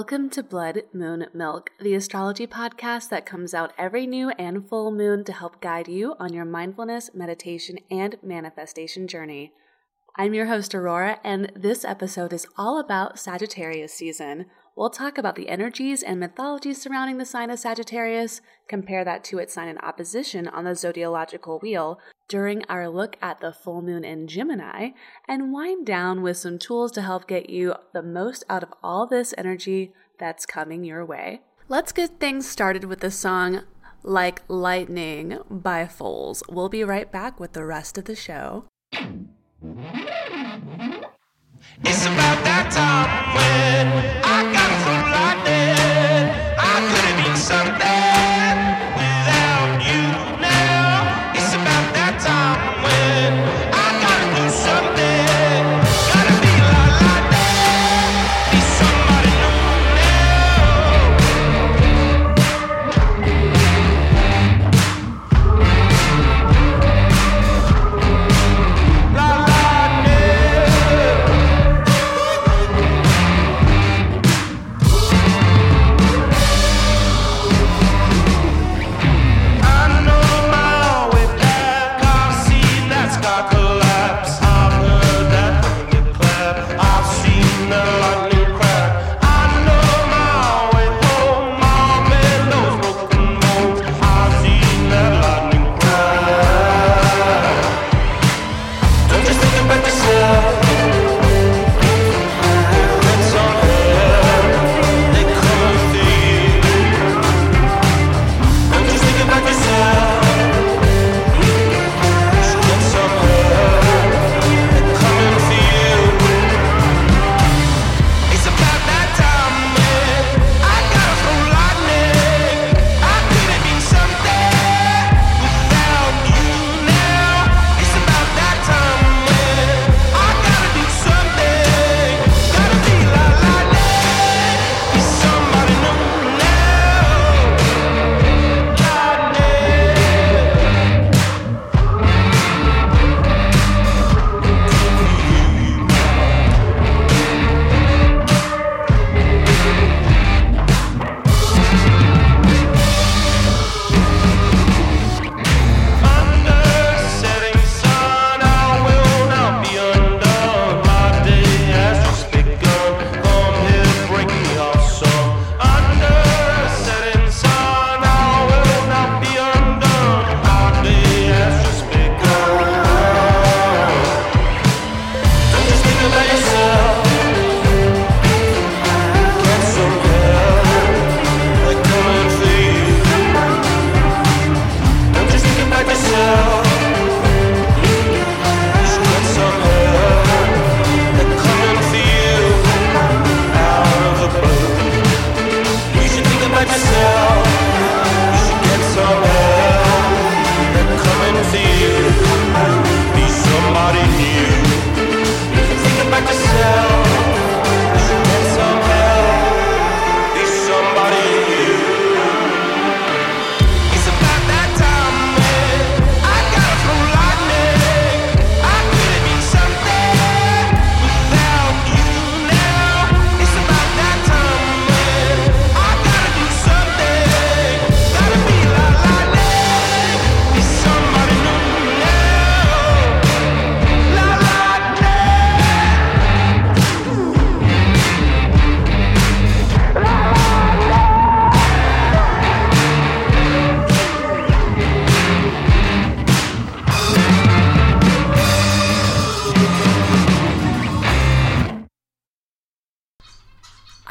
Welcome to Blood Moon Milk, the astrology podcast that comes out every new and full moon to help guide you on your mindfulness, meditation, and manifestation journey. I'm your host, Aurora, and this episode is all about Sagittarius season. We'll talk about the energies and mythologies surrounding the sign of Sagittarius, compare that to its sign in opposition on the zodiological wheel during our look at the full moon in Gemini, and wind down with some tools to help get you the most out of all this energy that's coming your way. Let's get things started with the song Like Lightning by Foals. We'll be right back with the rest of the show. It's about that time when I got through lightning. I could have been something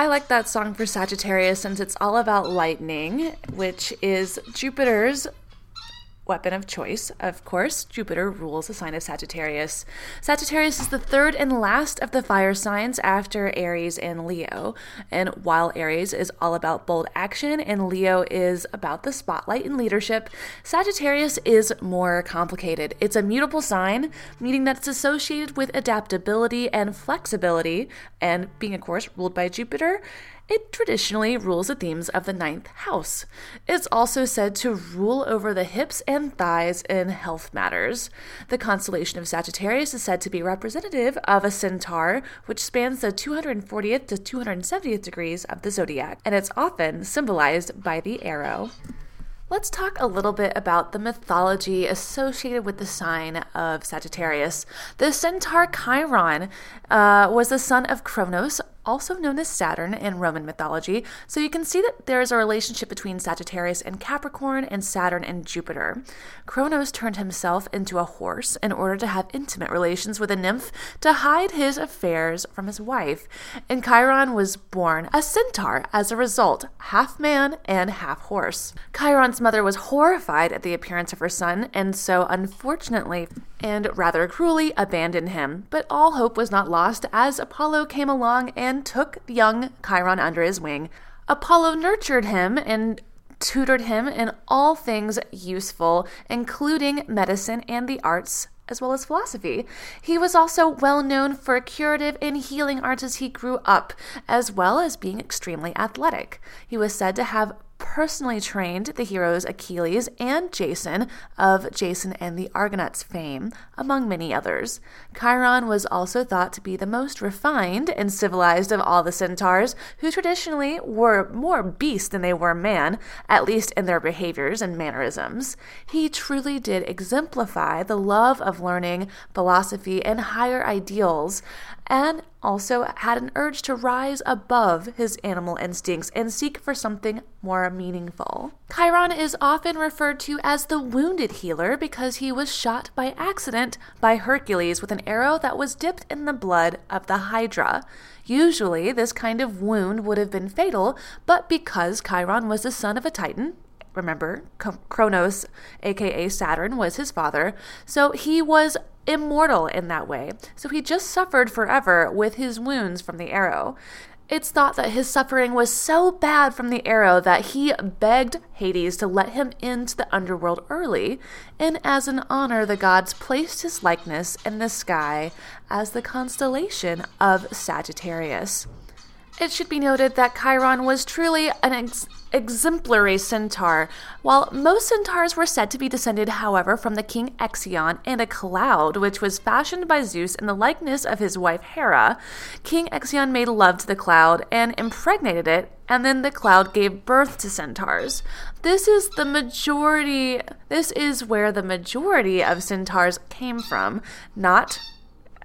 like that song for Sagittarius since it's all about lightning, which is Jupiter's weapon of choice. Of course, Jupiter rules the sign of Sagittarius. Sagittarius is the third and last of the fire signs after Aries and Leo. And while Aries is all about bold action and Leo is about the spotlight and leadership, Sagittarius is more complicated. It's a mutable sign, meaning that it's associated with adaptability and flexibility, and being, of course, ruled by Jupiter. It traditionally rules the themes of the ninth house. It's also said to rule over the hips and thighs in health matters. The constellation of Sagittarius is said to be representative of a centaur, which spans the 240th to 270th degrees of the zodiac, and it's often symbolized by the arrow. Let's talk a little bit about the mythology associated with the sign of Sagittarius. The centaur Chiron uh, was the son of Kronos, also known as Saturn in Roman mythology. So you can see that there is a relationship between Sagittarius and Capricorn and Saturn and Jupiter. Kronos turned himself into a horse in order to have intimate relations with a nymph to hide his affairs from his wife. And Chiron was born a centaur as a result, half man and half horse. Chiron's mother was horrified at the appearance of her son, and so unfortunately and rather cruelly abandoned him. But all hope was not lost as Apollo came along and took young Chiron under his wing. Apollo nurtured him and tutored him in all things useful, including medicine and the arts, as well as philosophy. He was also well known for curative and healing arts as he grew up, as well as being extremely athletic. He was said to have personally trained the heroes Achilles and Jason of Jason and the Argonauts fame, among many others. Chiron was also thought to be the most refined and civilized of all the centaurs, who traditionally were more beast than they were man, at least in their behaviors and mannerisms. He truly did exemplify the love of learning, philosophy, and higher ideals, and also had an urge to rise above his animal instincts and seek for something more meaningful. Chiron is often referred to as the wounded healer because he was shot by accident by Hercules with an arrow that was dipped in the blood of the Hydra. Usually, this kind of wound would have been fatal, but because Chiron was the son of a Titan, remember, Kronos, aka Saturn, was his father, so he was immortal in that way. So he just suffered forever with his wounds from the arrow. It's thought that his suffering was so bad from the arrow that he begged Hades to let him into the underworld early, and as an honor, the gods placed his likeness in the sky as the constellation of Sagittarius. It should be noted that Chiron was truly an ex- exemplary centaur. While most centaurs were said to be descended, however, from the king Ixion and a cloud, which was fashioned by Zeus in the likeness of his wife Hera, King Ixion made love to the cloud and impregnated it, and then the cloud gave birth to centaurs. This is the majority, this is where the majority of centaurs came from, not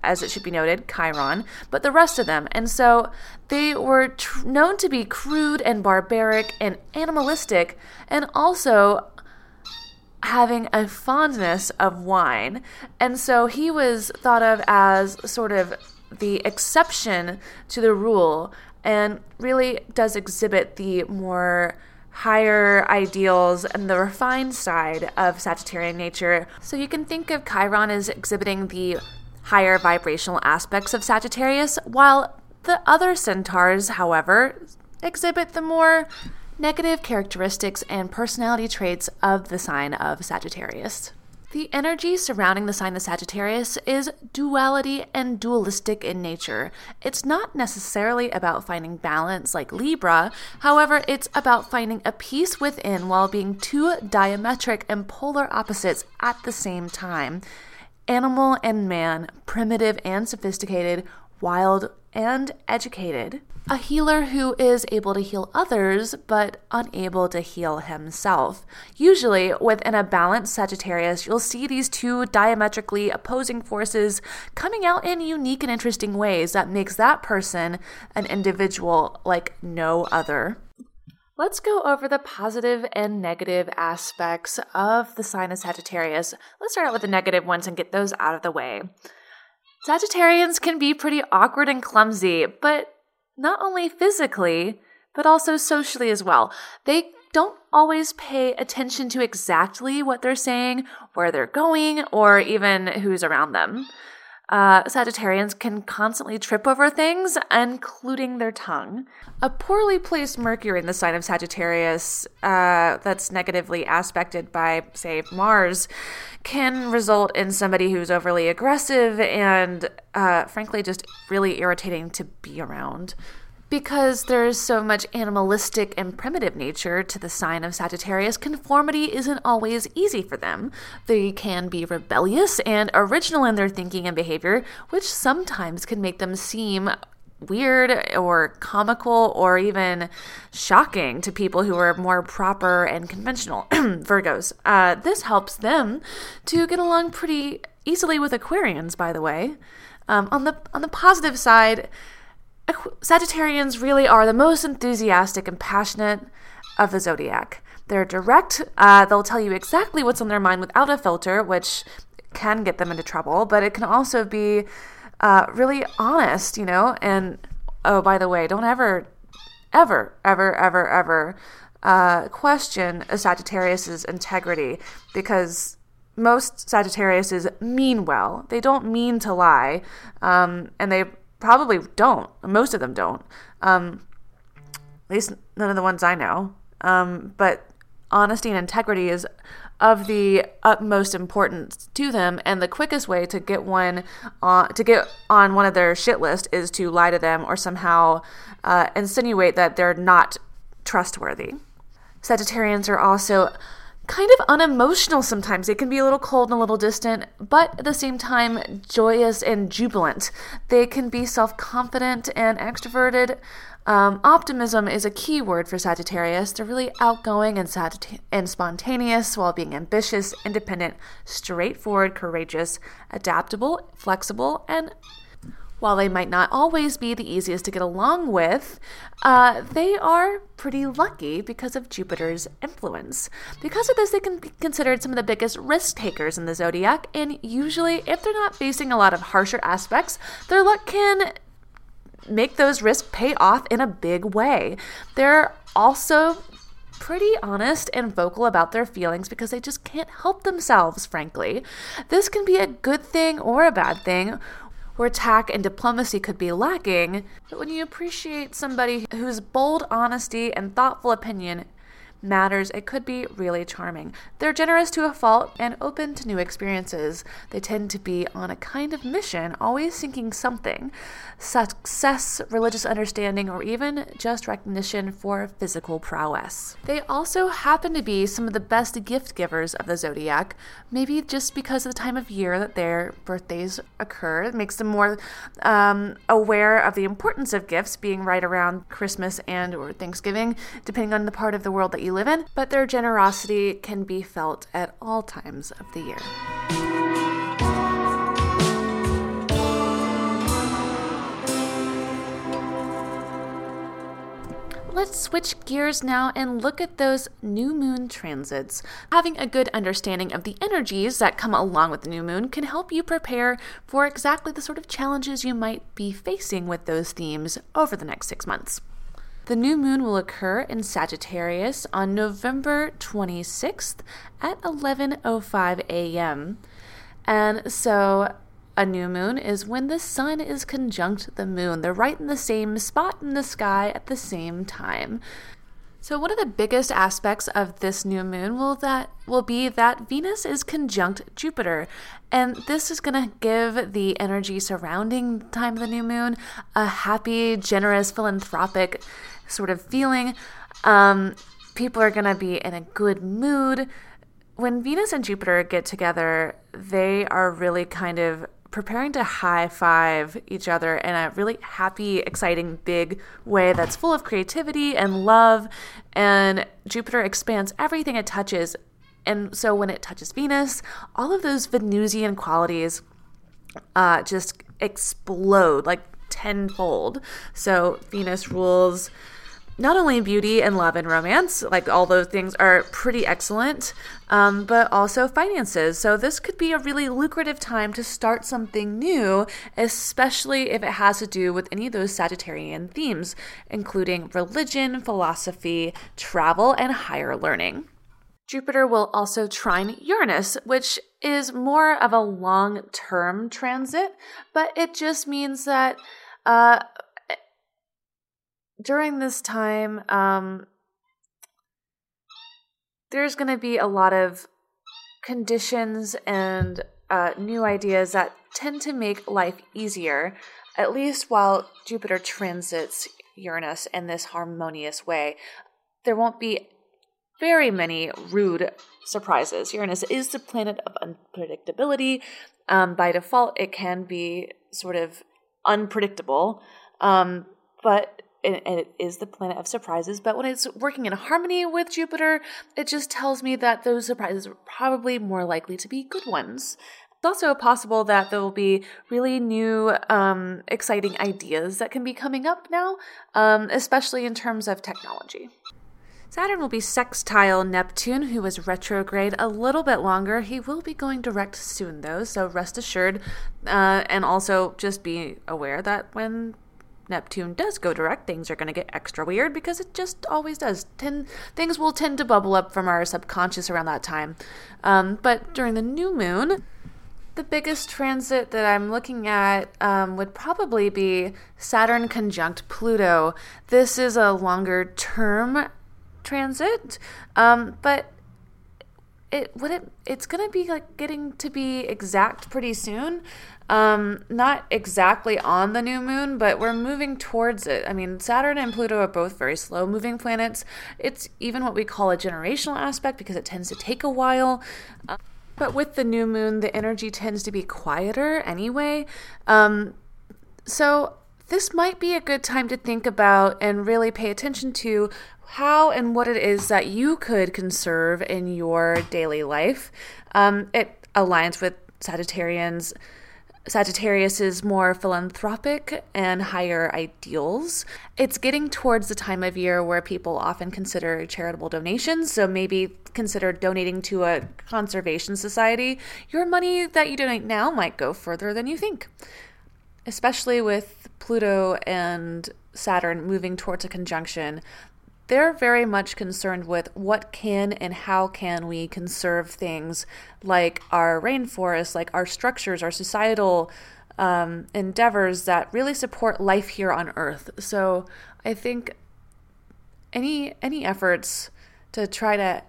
as it should be noted, Chiron, but the rest of them. And so they were tr- known to be crude and barbaric and animalistic, and also having a fondness of wine. And so he was thought of as sort of the exception to the rule and really does exhibit the more higher ideals and the refined side of Sagittarian nature. So you can think of Chiron as exhibiting the higher vibrational aspects of Sagittarius, while the other centaurs, however, exhibit the more negative characteristics and personality traits of the sign of Sagittarius. The energy surrounding the sign of Sagittarius is duality and dualistic in nature. It's not necessarily about finding balance like Libra, however, it's about finding a peace within while being two diametric and polar opposites at the same time animal and man, primitive and sophisticated, wild and educated. A healer who is able to heal others but unable to heal himself. Usually, within a balanced Sagittarius, you'll see these two diametrically opposing forces coming out in unique and interesting ways that makes that person an individual like no other. Let's go over the positive and negative aspects of the sign of Sagittarius. Let's start out with the negative ones and get those out of the way. Sagittarians can be pretty awkward and clumsy, but not only physically, but also socially as well. They don't always pay attention to exactly what they're saying, where they're going, or even who's around them. Uh, Sagittarians can constantly trip over things, including their tongue. A poorly placed Mercury in the sign of Sagittarius uh, that's negatively aspected by, say, Mars can result in somebody who's overly aggressive and, uh, frankly, just really irritating to be around. Because there's so much animalistic and primitive nature to the sign of Sagittarius, conformity isn't always easy for them. They can be rebellious and original in their thinking and behavior, which sometimes can make them seem weird or comical or even shocking to people who are more proper and conventional Virgos. Uh, this helps them to get along pretty easily with Aquarians, by the way. Um, on the on the positive side, Sagittarians really are the most enthusiastic and passionate of the zodiac. They're direct. Uh, they'll tell you exactly what's on their mind without a filter, which can get them into trouble. But it can also be uh, really honest, you know. And oh, by the way, don't ever, ever, ever, ever, ever uh, question a Sagittarius's integrity because most Sagittariuses mean well. They don't mean to lie, um, and they probably don't. Most of them don't. Um, at least none of the ones I know. Um, but honesty and integrity is of the utmost importance to them, and the quickest way to get one on to get on one of their shit list is to lie to them or somehow uh, insinuate that they're not trustworthy. Sagittarians are also kind of unemotional sometimes. They can be a little cold and a little distant, but at the same time, joyous and jubilant. They can be self confident and extroverted. Um, optimism is a key word for Sagittarius. They're really outgoing and, Sagitt- and spontaneous while being ambitious, independent, straightforward, courageous, adaptable, flexible, and while they might not always be the easiest to get along with, uh, they are pretty lucky because of Jupiter's influence. Because of this, they can be considered some of the biggest risk takers in the zodiac, and usually, if they're not facing a lot of harsher aspects, their luck can make those risks pay off in a big way. They're also pretty honest and vocal about their feelings because they just can't help themselves, frankly. This can be a good thing or a bad thing, where tact and diplomacy could be lacking, but when you appreciate somebody whose bold honesty and thoughtful opinion matters, it could be really charming. They're generous to a fault and open to new experiences. They tend to be on a kind of mission, always seeking something success, religious understanding, or even just recognition for physical prowess. They also happen to be some of the best gift givers of the zodiac, maybe just because of the time of year that their birthdays occur. It makes them more um, aware of the importance of gifts being right around Christmas and or Thanksgiving, depending on the part of the world that you live in, but their generosity can be felt at all times of the year. Let's switch gears now and look at those new moon transits. Having a good understanding of the energies that come along with the new moon can help you prepare for exactly the sort of challenges you might be facing with those themes over the next six months. The new moon will occur in Sagittarius on November 26th at 11:05 a.m. And so a new moon is when the sun is conjunct the moon. They're right in the same spot in the sky at the same time. So one of the biggest aspects of this new moon will that will be that Venus is conjunct Jupiter. And this is going to give the energy surrounding time of the new moon a happy, generous, philanthropic sort of feeling. Um, people are going to be in a good mood. When Venus and Jupiter get together, they are really kind of preparing to high five each other in a really happy, exciting, big way that's full of creativity and love. And Jupiter expands everything it touches. And so when it touches Venus, all of those Venusian qualities uh, just explode like tenfold. So Venus rules not only beauty and love and romance, like all those things are pretty excellent, um, but also finances. So this could be a really lucrative time to start something new, especially if it has to do with any of those Sagittarian themes, including religion, philosophy, travel, and higher learning. Jupiter will also trine Uranus, which is more of a long term transit, but it just means that uh, during this time, um, there's going to be a lot of conditions and uh, new ideas that tend to make life easier, at least while Jupiter transits Uranus in this harmonious way. There won't be very many rude surprises. Uranus is the planet of unpredictability. Um, by default, it can be sort of unpredictable, um, but it, it is the planet of surprises. But when it's working in harmony with Jupiter, it just tells me that those surprises are probably more likely to be good ones. It's also possible that there will be really new, um, exciting ideas that can be coming up now, um, especially in terms of technology. Saturn will be sextile Neptune, who is retrograde a little bit longer. He will be going direct soon, though, so rest assured. Uh, and also just be aware that when Neptune does go direct, things are going to get extra weird because it just always does. Tend, things will tend to bubble up from our subconscious around that time. Um, but during the new moon, the biggest transit that I'm looking at um, would probably be Saturn conjunct Pluto. This is a longer term transit, um, but it would it it's gonna be like getting to be exact pretty soon. Um, not exactly on the new moon, but we're moving towards it. I mean, Saturn and Pluto are both very slow moving planets. It's even what we call a generational aspect because it tends to take a while. Uh, but with the new moon, the energy tends to be quieter anyway. Um, so this might be a good time to think about and really pay attention to how and what it is that you could conserve in your daily life. Um, it aligns with Sagittarians. Sagittarius is more philanthropic and higher ideals. It's getting towards the time of year where people often consider charitable donations, so maybe consider donating to a conservation society. Your money that you donate now might go further than you think, especially with Pluto and Saturn moving towards a conjunction they're very much concerned with what can and how can we conserve things like our rainforests, like our structures, our societal um, endeavors that really support life here on Earth. So I think any any efforts to try to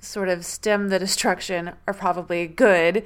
sort of stem the destruction are probably good,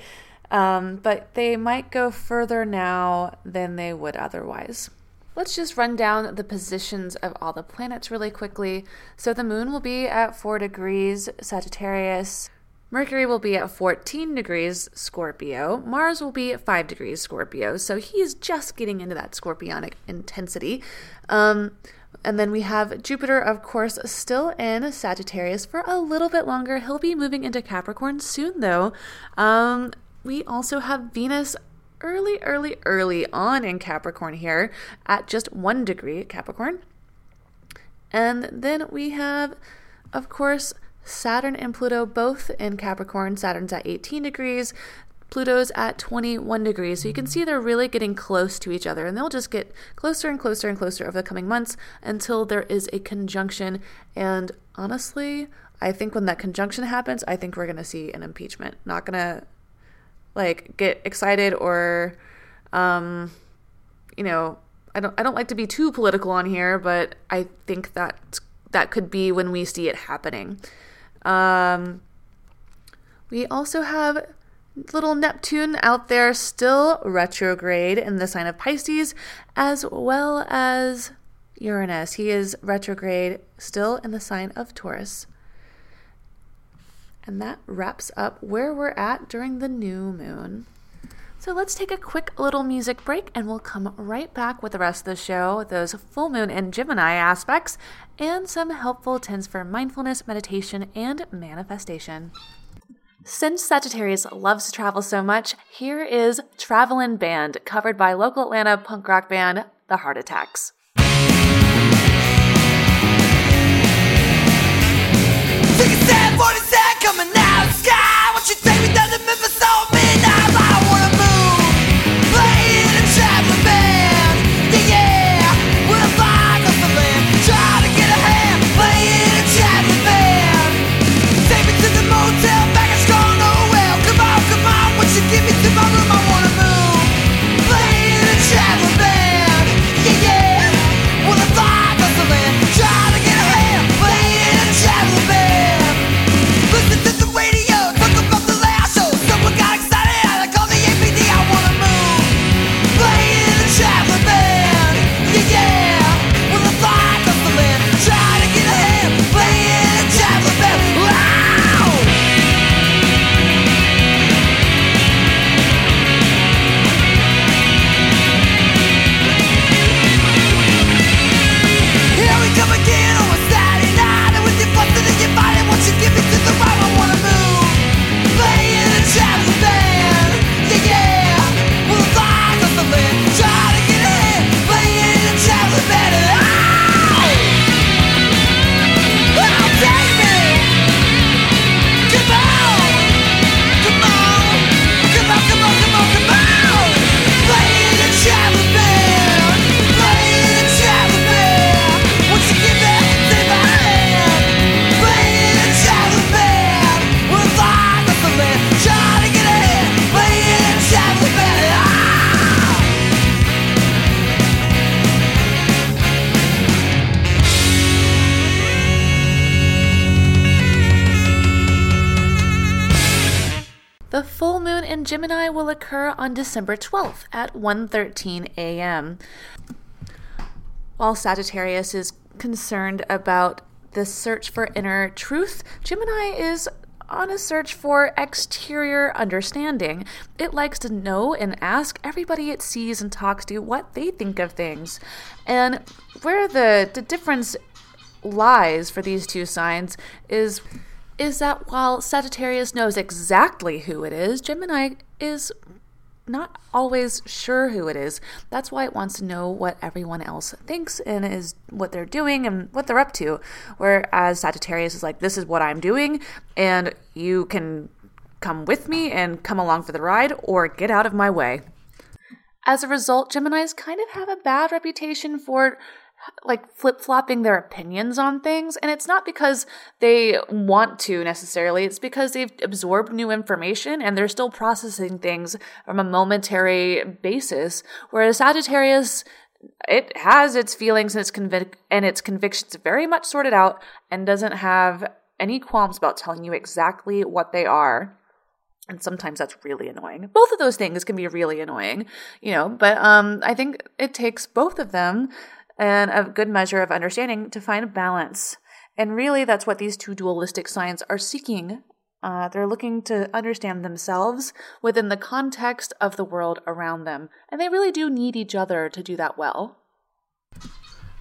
um, but they might go further now than they would otherwise. Let's just run down the positions of all the planets really quickly. So the moon will be at 4 degrees Sagittarius. Mercury will be at 14 degrees Scorpio. Mars will be at 5 degrees Scorpio. So he's just getting into that scorpionic intensity. Um, and then we have Jupiter, of course, still in Sagittarius for a little bit longer. He'll be moving into Capricorn soon, though. Um, we also have Venus early, early, early on in Capricorn here at just one degree Capricorn. And then we have, of course, Saturn and Pluto both in Capricorn. Saturn's at 18 degrees, Pluto's at 21 degrees. So you can see they're really getting close to each other, and they'll just get closer and closer and closer over the coming months until there is a conjunction. And honestly, I think when that conjunction happens, I think we're going to see an impeachment. Not going to like get excited or um you know I don't I don't like to be too political on here but I think that that could be when we see it happening. Um we also have little Neptune out there still retrograde in the sign of Pisces as well as Uranus. He is retrograde still in the sign of Taurus and that wraps up where we're at during the new moon. So let's take a quick little music break and we'll come right back with the rest of the show, those full moon and Gemini aspects, and some helpful tips for mindfulness, meditation, and manifestation. Since Sagittarius loves to travel so much, here is Travelin' Band, covered by local Atlanta punk rock band The Heart Attacks. Take a stand for the sand coming out sky. December 12th at 1:13 a.m. While Sagittarius is concerned about the search for inner truth, Gemini is on a search for exterior understanding. It likes to know and ask everybody it sees and talks to what they think of things. And where the, the difference lies for these two signs is is that while Sagittarius knows exactly who it is, Gemini is not always sure who it is. That's why it wants to know what everyone else thinks and is what they're doing and what they're up to. Whereas Sagittarius is like, this is what I'm doing, and you can come with me and come along for the ride or get out of my way. As a result, Geminis kind of have a bad reputation for like flip flopping their opinions on things. And it's not because they want to necessarily, it's because they've absorbed new information and they're still processing things from a momentary basis. Whereas Sagittarius, it has its feelings and its convic- and its convictions very much sorted out and doesn't have any qualms about telling you exactly what they are. And sometimes that's really annoying. Both of those things can be really annoying, you know, but um I think it takes both of them and a good measure of understanding to find a balance. And really, that's what these two dualistic signs are seeking. Uh, they're looking to understand themselves within the context of the world around them. And they really do need each other to do that well.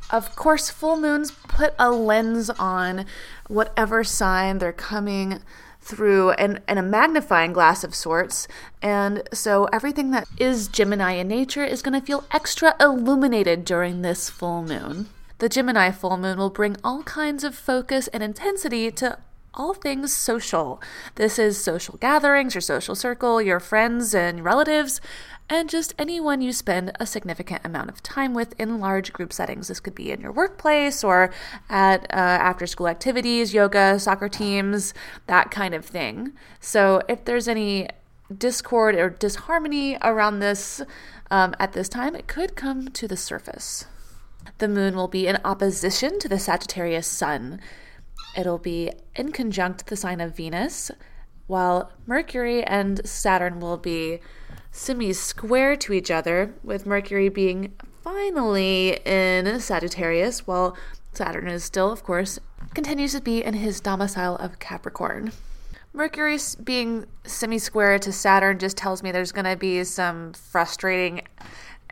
Of course, full moons put a lens on whatever sign they're coming through and, and a magnifying glass of sorts. And so everything that is Gemini in nature is going to feel extra illuminated during this full moon. The Gemini full moon will bring all kinds of focus and intensity to all things social. This is social gatherings, your social circle, your friends and relatives, and just anyone you spend a significant amount of time with in large group settings. This could be in your workplace or at uh, after school activities, yoga, soccer teams, that kind of thing. So if there's any discord or disharmony around this um, at this time, it could come to the surface. The moon will be in opposition to the Sagittarius sun. It'll be in conjunct the sign of Venus, while Mercury and Saturn will be semi square to each other, with Mercury being finally in Sagittarius, while Saturn is still, of course, continues to be in his domicile of Capricorn. Mercury being semi square to Saturn just tells me there's going to be some frustrating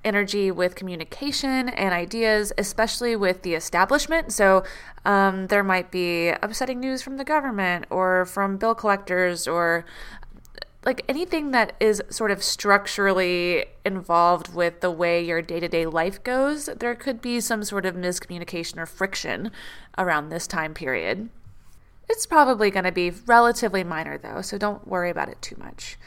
energy with communication and ideas, especially with the establishment. So um, there might be upsetting news from the government or from bill collectors or like anything that is sort of structurally involved with the way your day to day life goes, there could be some sort of miscommunication or friction around this time period. It's probably going to be relatively minor though, so don't worry about it too much.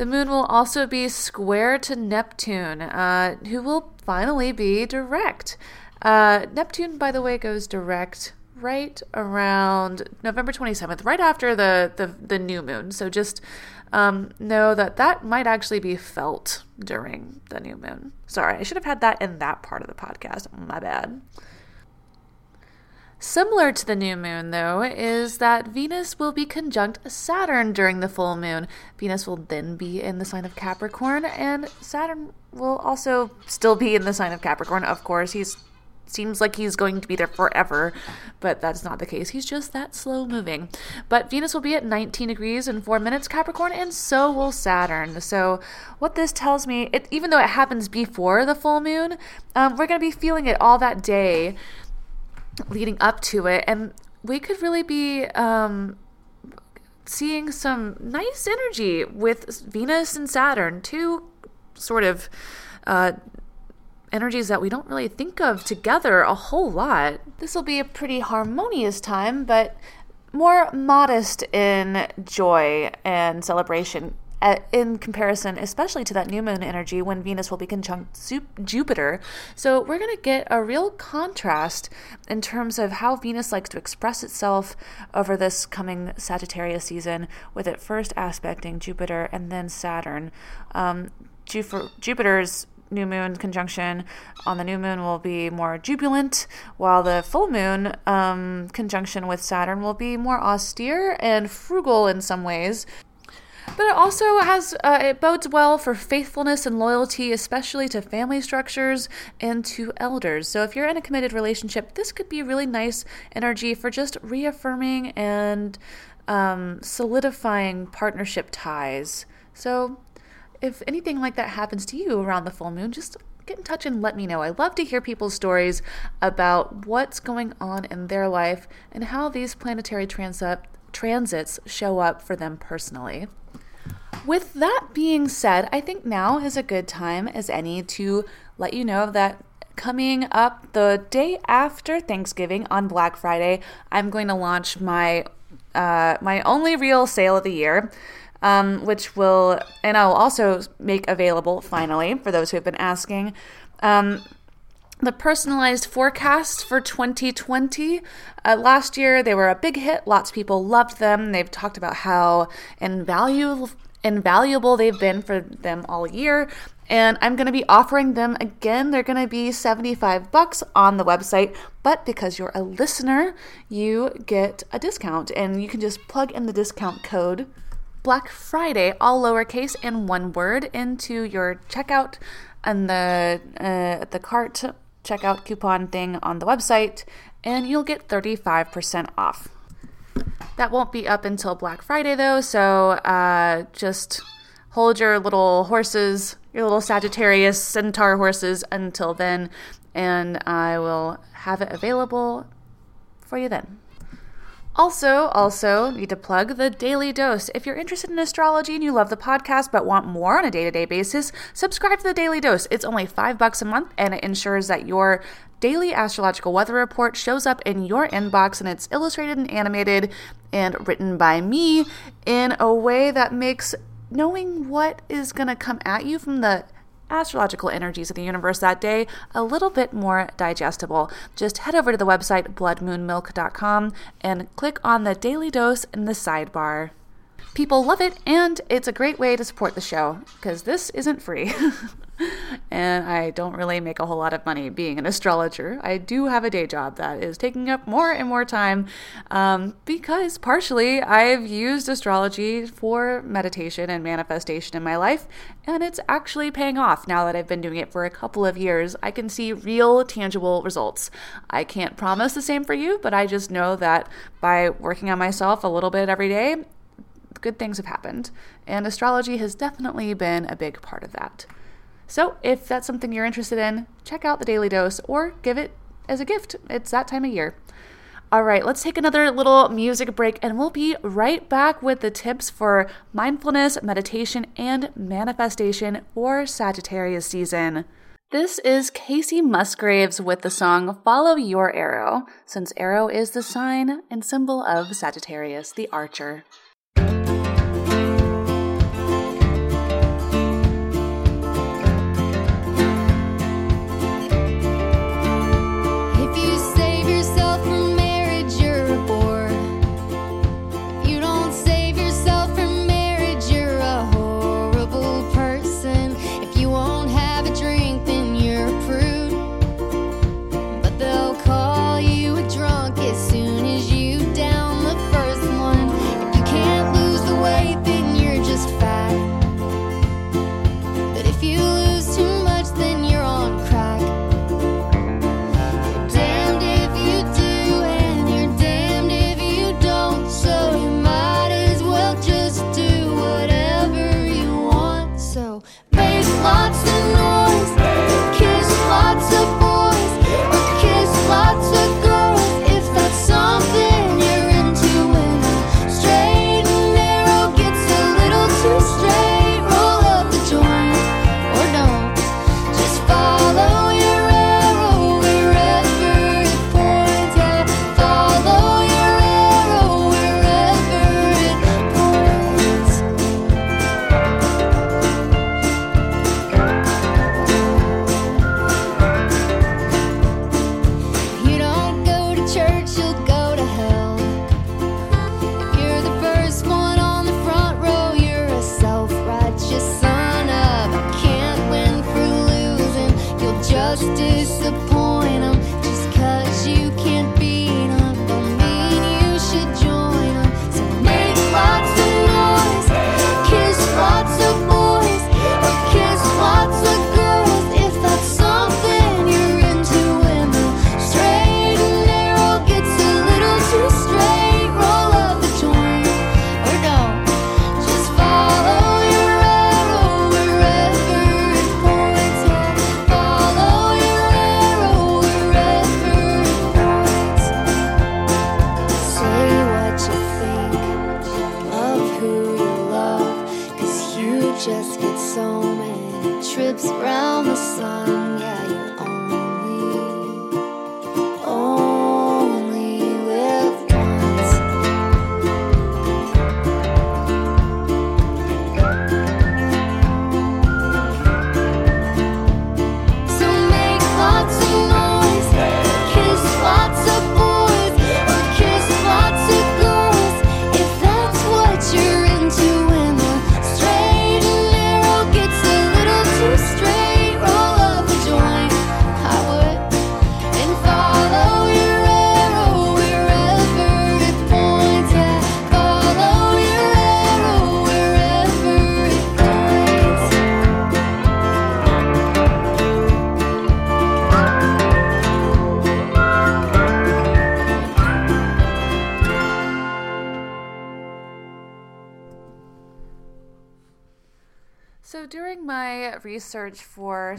The moon will also be square to Neptune, uh, who will finally be direct. Uh, Neptune, by the way, goes direct right around November 27th, right after the, the, the new moon. So just um, know that that might actually be felt during the new moon. Sorry, I should have had that in that part of the podcast. My bad. Similar to the new moon, though, is that Venus will be conjunct Saturn during the full moon. Venus will then be in the sign of Capricorn, and Saturn will also still be in the sign of Capricorn. Of course, he's seems like he's going to be there forever, but that's not the case. He's just that slow moving. But Venus will be at 19 degrees in 4 minutes Capricorn and so will Saturn. So what this tells me, it, even though it happens before the full moon, um, we're going to be feeling it all that day leading up to it and we could really be um, seeing some nice energy with Venus and Saturn, two sort of uh, energies that we don't really think of together a whole lot. This will be a pretty harmonious time, but more modest in joy and celebration in comparison, especially to that new moon energy when Venus will be conjunct Jupiter. So we're going to get a real contrast in terms of how Venus likes to express itself over this coming Sagittarius season, with it first aspecting Jupiter and then Saturn. Um, Jupiter's new moon conjunction on the new moon will be more jubilant, while the full moon um, conjunction with Saturn will be more austere and frugal in some ways. But it also has uh, it bodes well for faithfulness and loyalty, especially to family structures and to elders. So if you're in a committed relationship, this could be really nice energy for just reaffirming and um, solidifying partnership ties. So if anything like that happens to you around the full moon, just get in touch and let me know. I love to hear people's stories about what's going on in their life and how these planetary transit transits show up for them personally. With that being said, I think now is a good time as any to let you know that coming up the day after Thanksgiving on Black Friday, I'm going to launch my uh, my only real sale of the year. Um, which will, and I'll also make available finally for those who have been asking, um, the personalized forecast for 2020. Uh, last year, they were a big hit. Lots of people loved them. They've talked about how invaluable, invaluable they've been for them all year. And I'm going to be offering them again. They're going to be 75 bucks on the website, but because you're a listener, you get a discount and you can just plug in the discount code Black Friday, all lowercase and one word, into your checkout and the uh, the cart checkout coupon thing on the website, and you'll get 35% off. That won't be up until Black Friday though, so uh, just hold your little horses, your little Sagittarius centaur horses until then, and I will have it available for you then. Also, also need to plug the Daily Dose. If you're interested in astrology and you love the podcast but want more on a day-to-day basis, subscribe to the Daily Dose. It's only 5 bucks a month and it ensures that your daily astrological weather report shows up in your inbox and it's illustrated and animated and written by me in a way that makes knowing what is going to come at you from the astrological energies of the universe that day a little bit more digestible. Just head over to the website bloodmoonmilk.com and click on the daily dose in the sidebar. People love it, and it's a great way to support the show because this isn't free. and I don't really make a whole lot of money being an astrologer. I do have a day job that is taking up more and more time um, because partially I've used astrology for meditation and manifestation in my life, and it's actually paying off now that I've been doing it for a couple of years. I can see real, tangible results. I can't promise the same for you, but I just know that by working on myself a little bit every day, good things have happened. And astrology has definitely been a big part of that. So, if that's something you're interested in, check out the Daily Dose or give it as a gift. It's that time of year. All right, let's take another little music break and we'll be right back with the tips for mindfulness, meditation, and manifestation for Sagittarius season. This is Kacey Musgraves with the song Follow Your Arrow, since arrow is the sign and symbol of Sagittarius, the archer.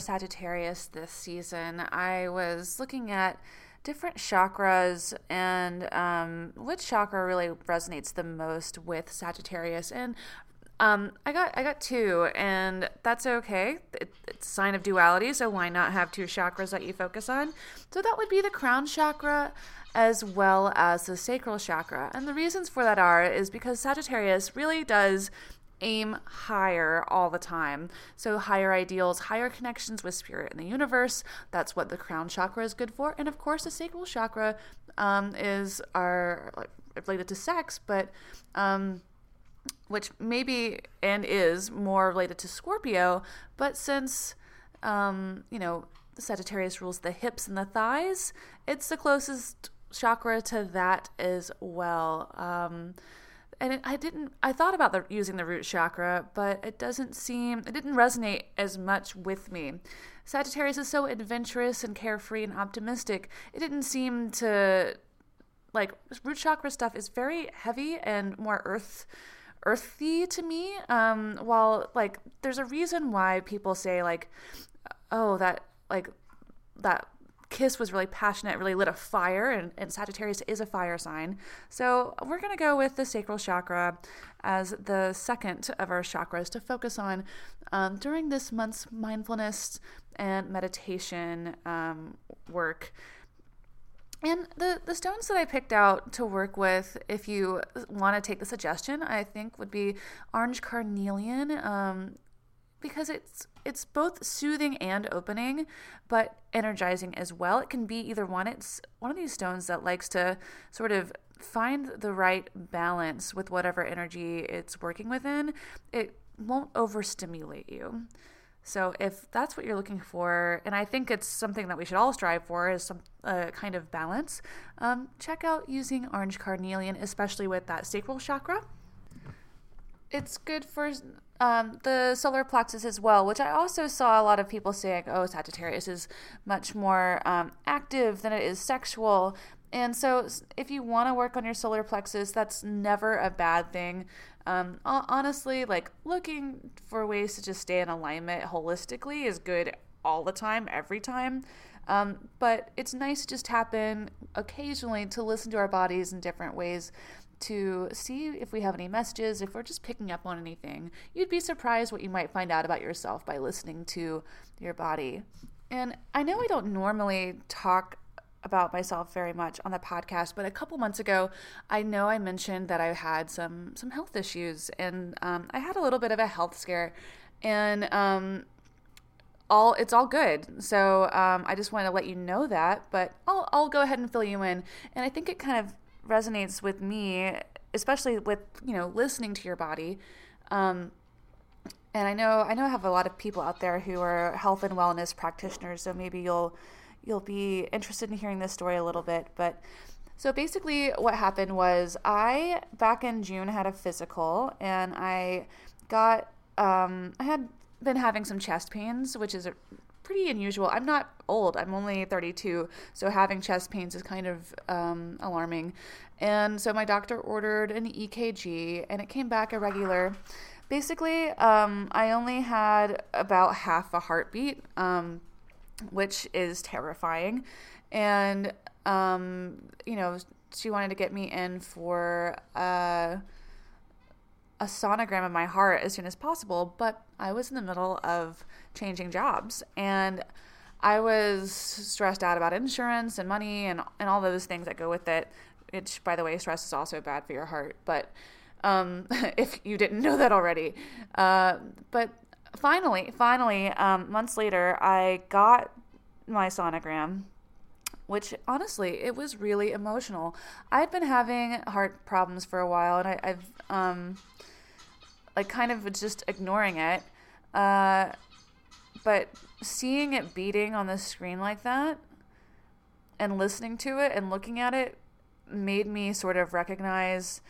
Sagittarius this season, I was looking at different chakras and um, which chakra really resonates the most with Sagittarius. And um, I got I got two, and that's okay. It, it's a sign of duality, so why not have two chakras that you focus on? So that would be the crown chakra as well as the sacral chakra. And the reasons for that are is because Sagittarius really does aim higher all the time. So, higher ideals, higher connections with spirit and the universe. That's what the crown chakra is good for. And of course, the sacral chakra um, is our like, related to sex, but um, which maybe and is more related to Scorpio. But since um, you know Sagittarius rules the hips and the thighs, it's the closest chakra to that as well. Um, and it, I didn't. I thought about the, using the root chakra, but it doesn't seem. It didn't resonate as much with me. Sagittarius is so adventurous and carefree and optimistic. It didn't seem to like root chakra stuff is very heavy and more earth earthy to me. Um, while like there's a reason why people say like, oh that like that kiss was really passionate, really lit a fire, and, and Sagittarius is a fire sign. So we're going to go with the sacral chakra as the second of our chakras to focus on um, during this month's mindfulness and meditation um, work. And the, the stones that I picked out to work with, if you want to take the suggestion, I think would be orange carnelian. Um, because it's it's both soothing and opening, but energizing as well. It can be either one. It's one of these stones that likes to sort of find the right balance with whatever energy it's working within. It won't overstimulate you. So if that's what you're looking for, and I think it's something that we should all strive for, is some uh, kind of balance. Um, check out using orange carnelian, especially with that sacral chakra it's good for um, the solar plexus as well, which I also saw a lot of people saying, oh, Sagittarius is much more um, active than it is sexual. And so, if you want to work on your solar plexus, that's never a bad thing. Um, honestly, like looking for ways to just stay in alignment holistically is good all the time, every time. Um, but it's nice to just tap in occasionally to listen to our bodies in different ways to see if we have any messages, if we're just picking up on anything. You'd be surprised what you might find out about yourself by listening to your body. And I know I don't normally talk about myself very much on the podcast, but a couple months ago, I know I mentioned that I had some some health issues, and um, I had a little bit of a health scare, and um, all it's all good. So um, I just want to let you know that, but I'll I'll go ahead and fill you in. And I think it kind of resonates with me, especially with you know listening to your body. Um, and I know I know I have a lot of people out there who are health and wellness practitioners, so maybe you'll you'll be interested in hearing this story a little bit. But so basically, what happened was I back in June had a physical, and I got um, I had been having some chest pains, which is pretty unusual. I'm not old. I'm only 32, so having chest pains is kind of um, alarming. And so my doctor ordered an EKG, and it came back irregular. Basically, um, I only had about half a heartbeat, um, which is terrifying. And um, you know, she wanted to get me in for. Uh, a sonogram of my heart as soon as possible, but I was in the middle of changing jobs and I was stressed out about insurance and money and, and all those things that go with it. Which, by the way, stress is also bad for your heart. But um, if you didn't know that already, uh, but finally, finally, um, months later, I got my sonogram which honestly it was really emotional i'd been having heart problems for a while and I, i've um like kind of just ignoring it uh but seeing it beating on the screen like that and listening to it and looking at it made me sort of recognize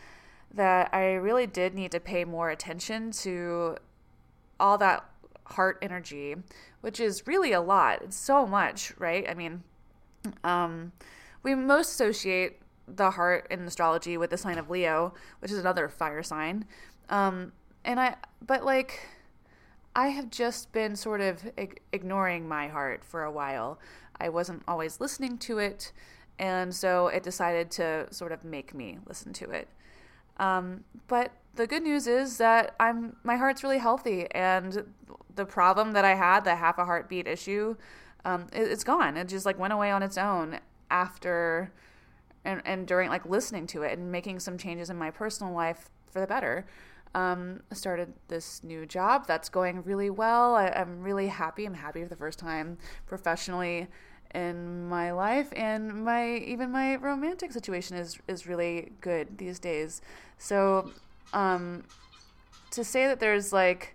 that I really did need to pay more attention to all that heart energy, which is really a lot. It's so much, right? I mean, um, we most associate the heart in astrology with the sign of Leo, which is another fire sign. Um, and I, but like, I have just been sort of ig- ignoring my heart for a while. I wasn't always listening to it, and so it decided to sort of make me listen to it. Um, but the good news is that I'm my heart's really healthy, and the problem that I had, the half a heartbeat issue, um, it, it's gone. It just like went away on its own after and and during like listening to it and making some changes in my personal life for the better. Um, started this new job that's going really well. I, I'm really happy. I'm happy for the first time professionally in my life, and my even my romantic situation is is really good these days. So, um, to say that there's like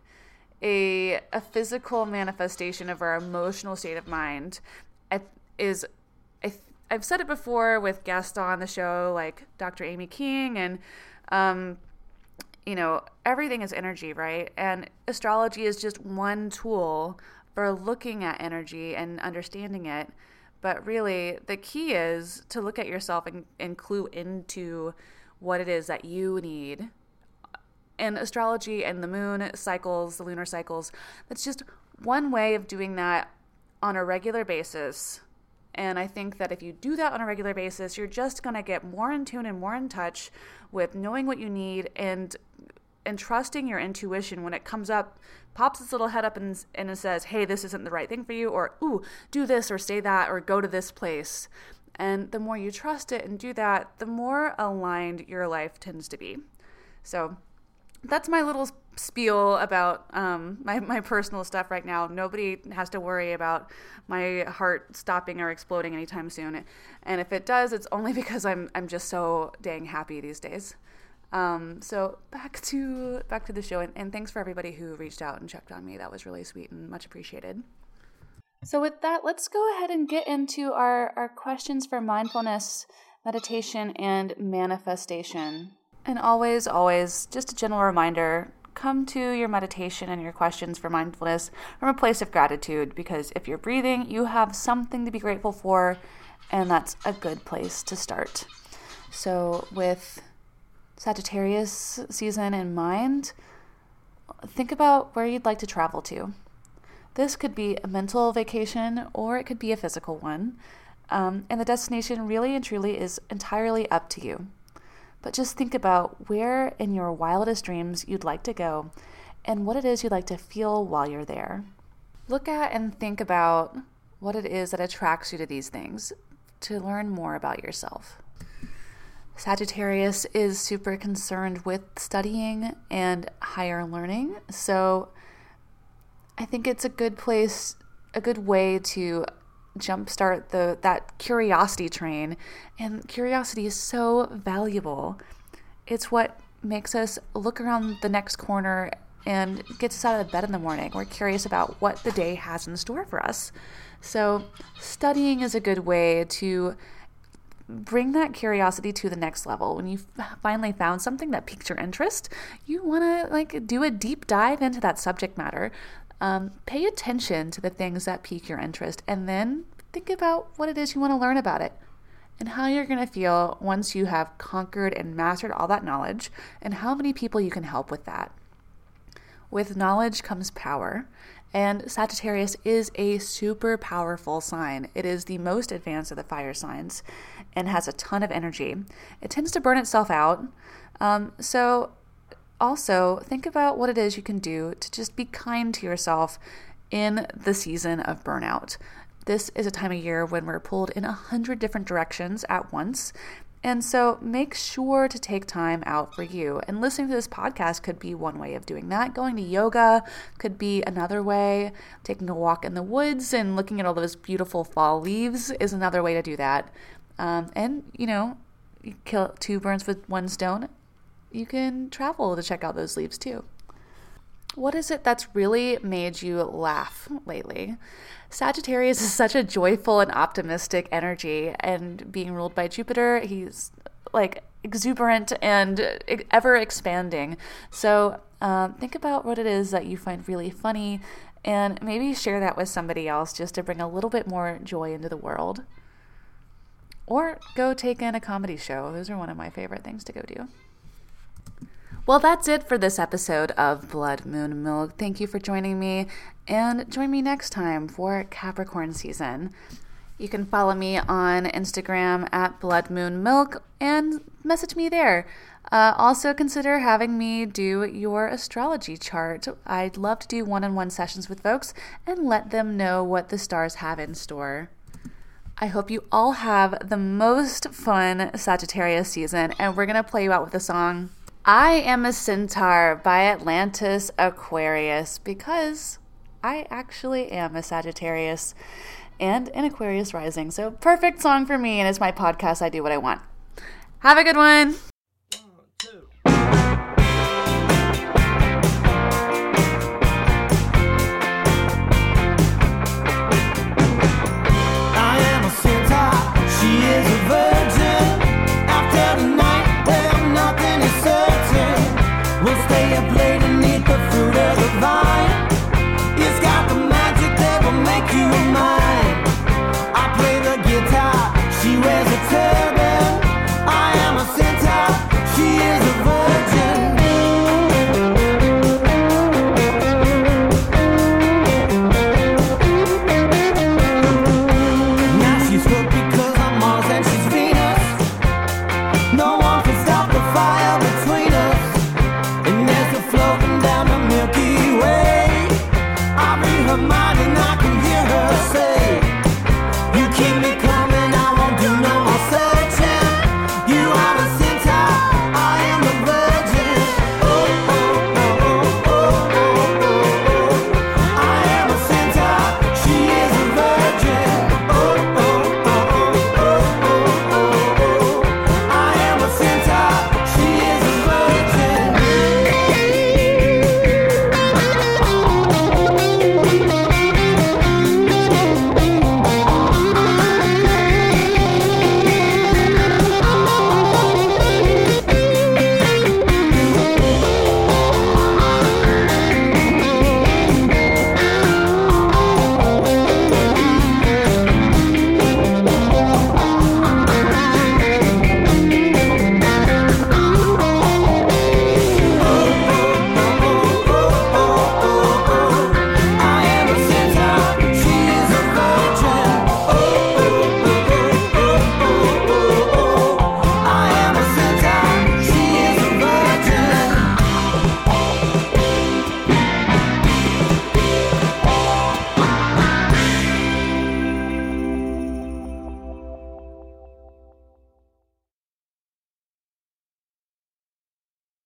a a physical manifestation of our emotional state of mind I- is I I've said it before with guests on the show like Dr. Amy King and um, you know everything is energy right? And astrology is just one tool for looking at energy and understanding it. But really the key is to look at yourself and, and clue into what it is that you need. And astrology and the moon cycles, the lunar cycles, that's just one way of doing that on a regular basis. And I think that if you do that on a regular basis, you're just going to get more in tune and more in touch with knowing what you need and and trusting your intuition when it comes up, pops its little head up and, and it says, hey, this isn't the right thing for you, or ooh, do this or say that or go to this place. And the more you trust it and do that, the more aligned your life tends to be. So that's my little spiel about um, my, my personal stuff right now. Nobody has to worry about my heart stopping or exploding anytime soon. And if it does, it's only because I'm I'm just so dang happy these days. Um, so back to back to the show, and, and thanks for everybody who reached out and checked on me. That was really sweet and much appreciated. So with that, let's go ahead and get into our, our questions for mindfulness, meditation, and manifestation. And always, always, just a general reminder come to your meditation and your questions for mindfulness from a place of gratitude because if you're breathing, you have something to be grateful for, and that's a good place to start. So, with Sagittarius season in mind, think about where you'd like to travel to. This could be a mental vacation or it could be a physical one. Um, and the destination really and truly is entirely up to you. But just think about where in your wildest dreams you'd like to go and what it is you'd like to feel while you're there. Look at and think about what it is that attracts you to these things to learn more about yourself. Sagittarius is super concerned with studying and higher learning. So I think it's a good place, a good way to jumpstart the that curiosity train. And curiosity is so valuable. It's what makes us look around the next corner and gets us out of bed in the morning. We're curious about what the day has in store for us. So studying is a good way to bring that curiosity to the next level when you finally found something that piqued your interest you want to like do a deep dive into that subject matter um, pay attention to the things that pique your interest and then think about what it is you want to learn about it and how you're going to feel once you have conquered and mastered all that knowledge and how many people you can help with that with knowledge comes power and Sagittarius is a super powerful sign. It is the most advanced of the fire signs and has a ton of energy. It tends to burn itself out. Um, so also think about what it is you can do to just be kind to yourself in the season of burnout. This is a time of year when we're pulled in a hundred different directions at once. And so make sure to take time out for you. And listening to this podcast could be one way of doing that. Going to yoga could be another way. Taking a walk in the woods and looking at all those beautiful fall leaves is another way to do that. Um, and, you know, you kill two birds with one stone. You can travel to check out those leaves too. What is it that's really made you laugh lately? Sagittarius is such a joyful and optimistic energy, and being ruled by Jupiter, he's like exuberant and ever expanding. So um, think about what it is that you find really funny and maybe share that with somebody else just to bring a little bit more joy into the world. Or go take in a comedy show. Those are one of my favorite things to go do. Well, that's it for this episode of Blood Moon Milk. Thank you for joining me, and join me next time for Capricorn season. You can follow me on Instagram at Blood Moon Milk and message me there. Uh, also, consider having me do your astrology chart. I'd love to do one on one sessions with folks and let them know what the stars have in store. I hope you all have the most fun Sagittarius season, and we're going to play you out with a song. I Am a Centaur by Atlantis Aquarius because I actually am a Sagittarius and an Aquarius rising. So, perfect song for me, and it's my podcast. I do what I want. Have a good one.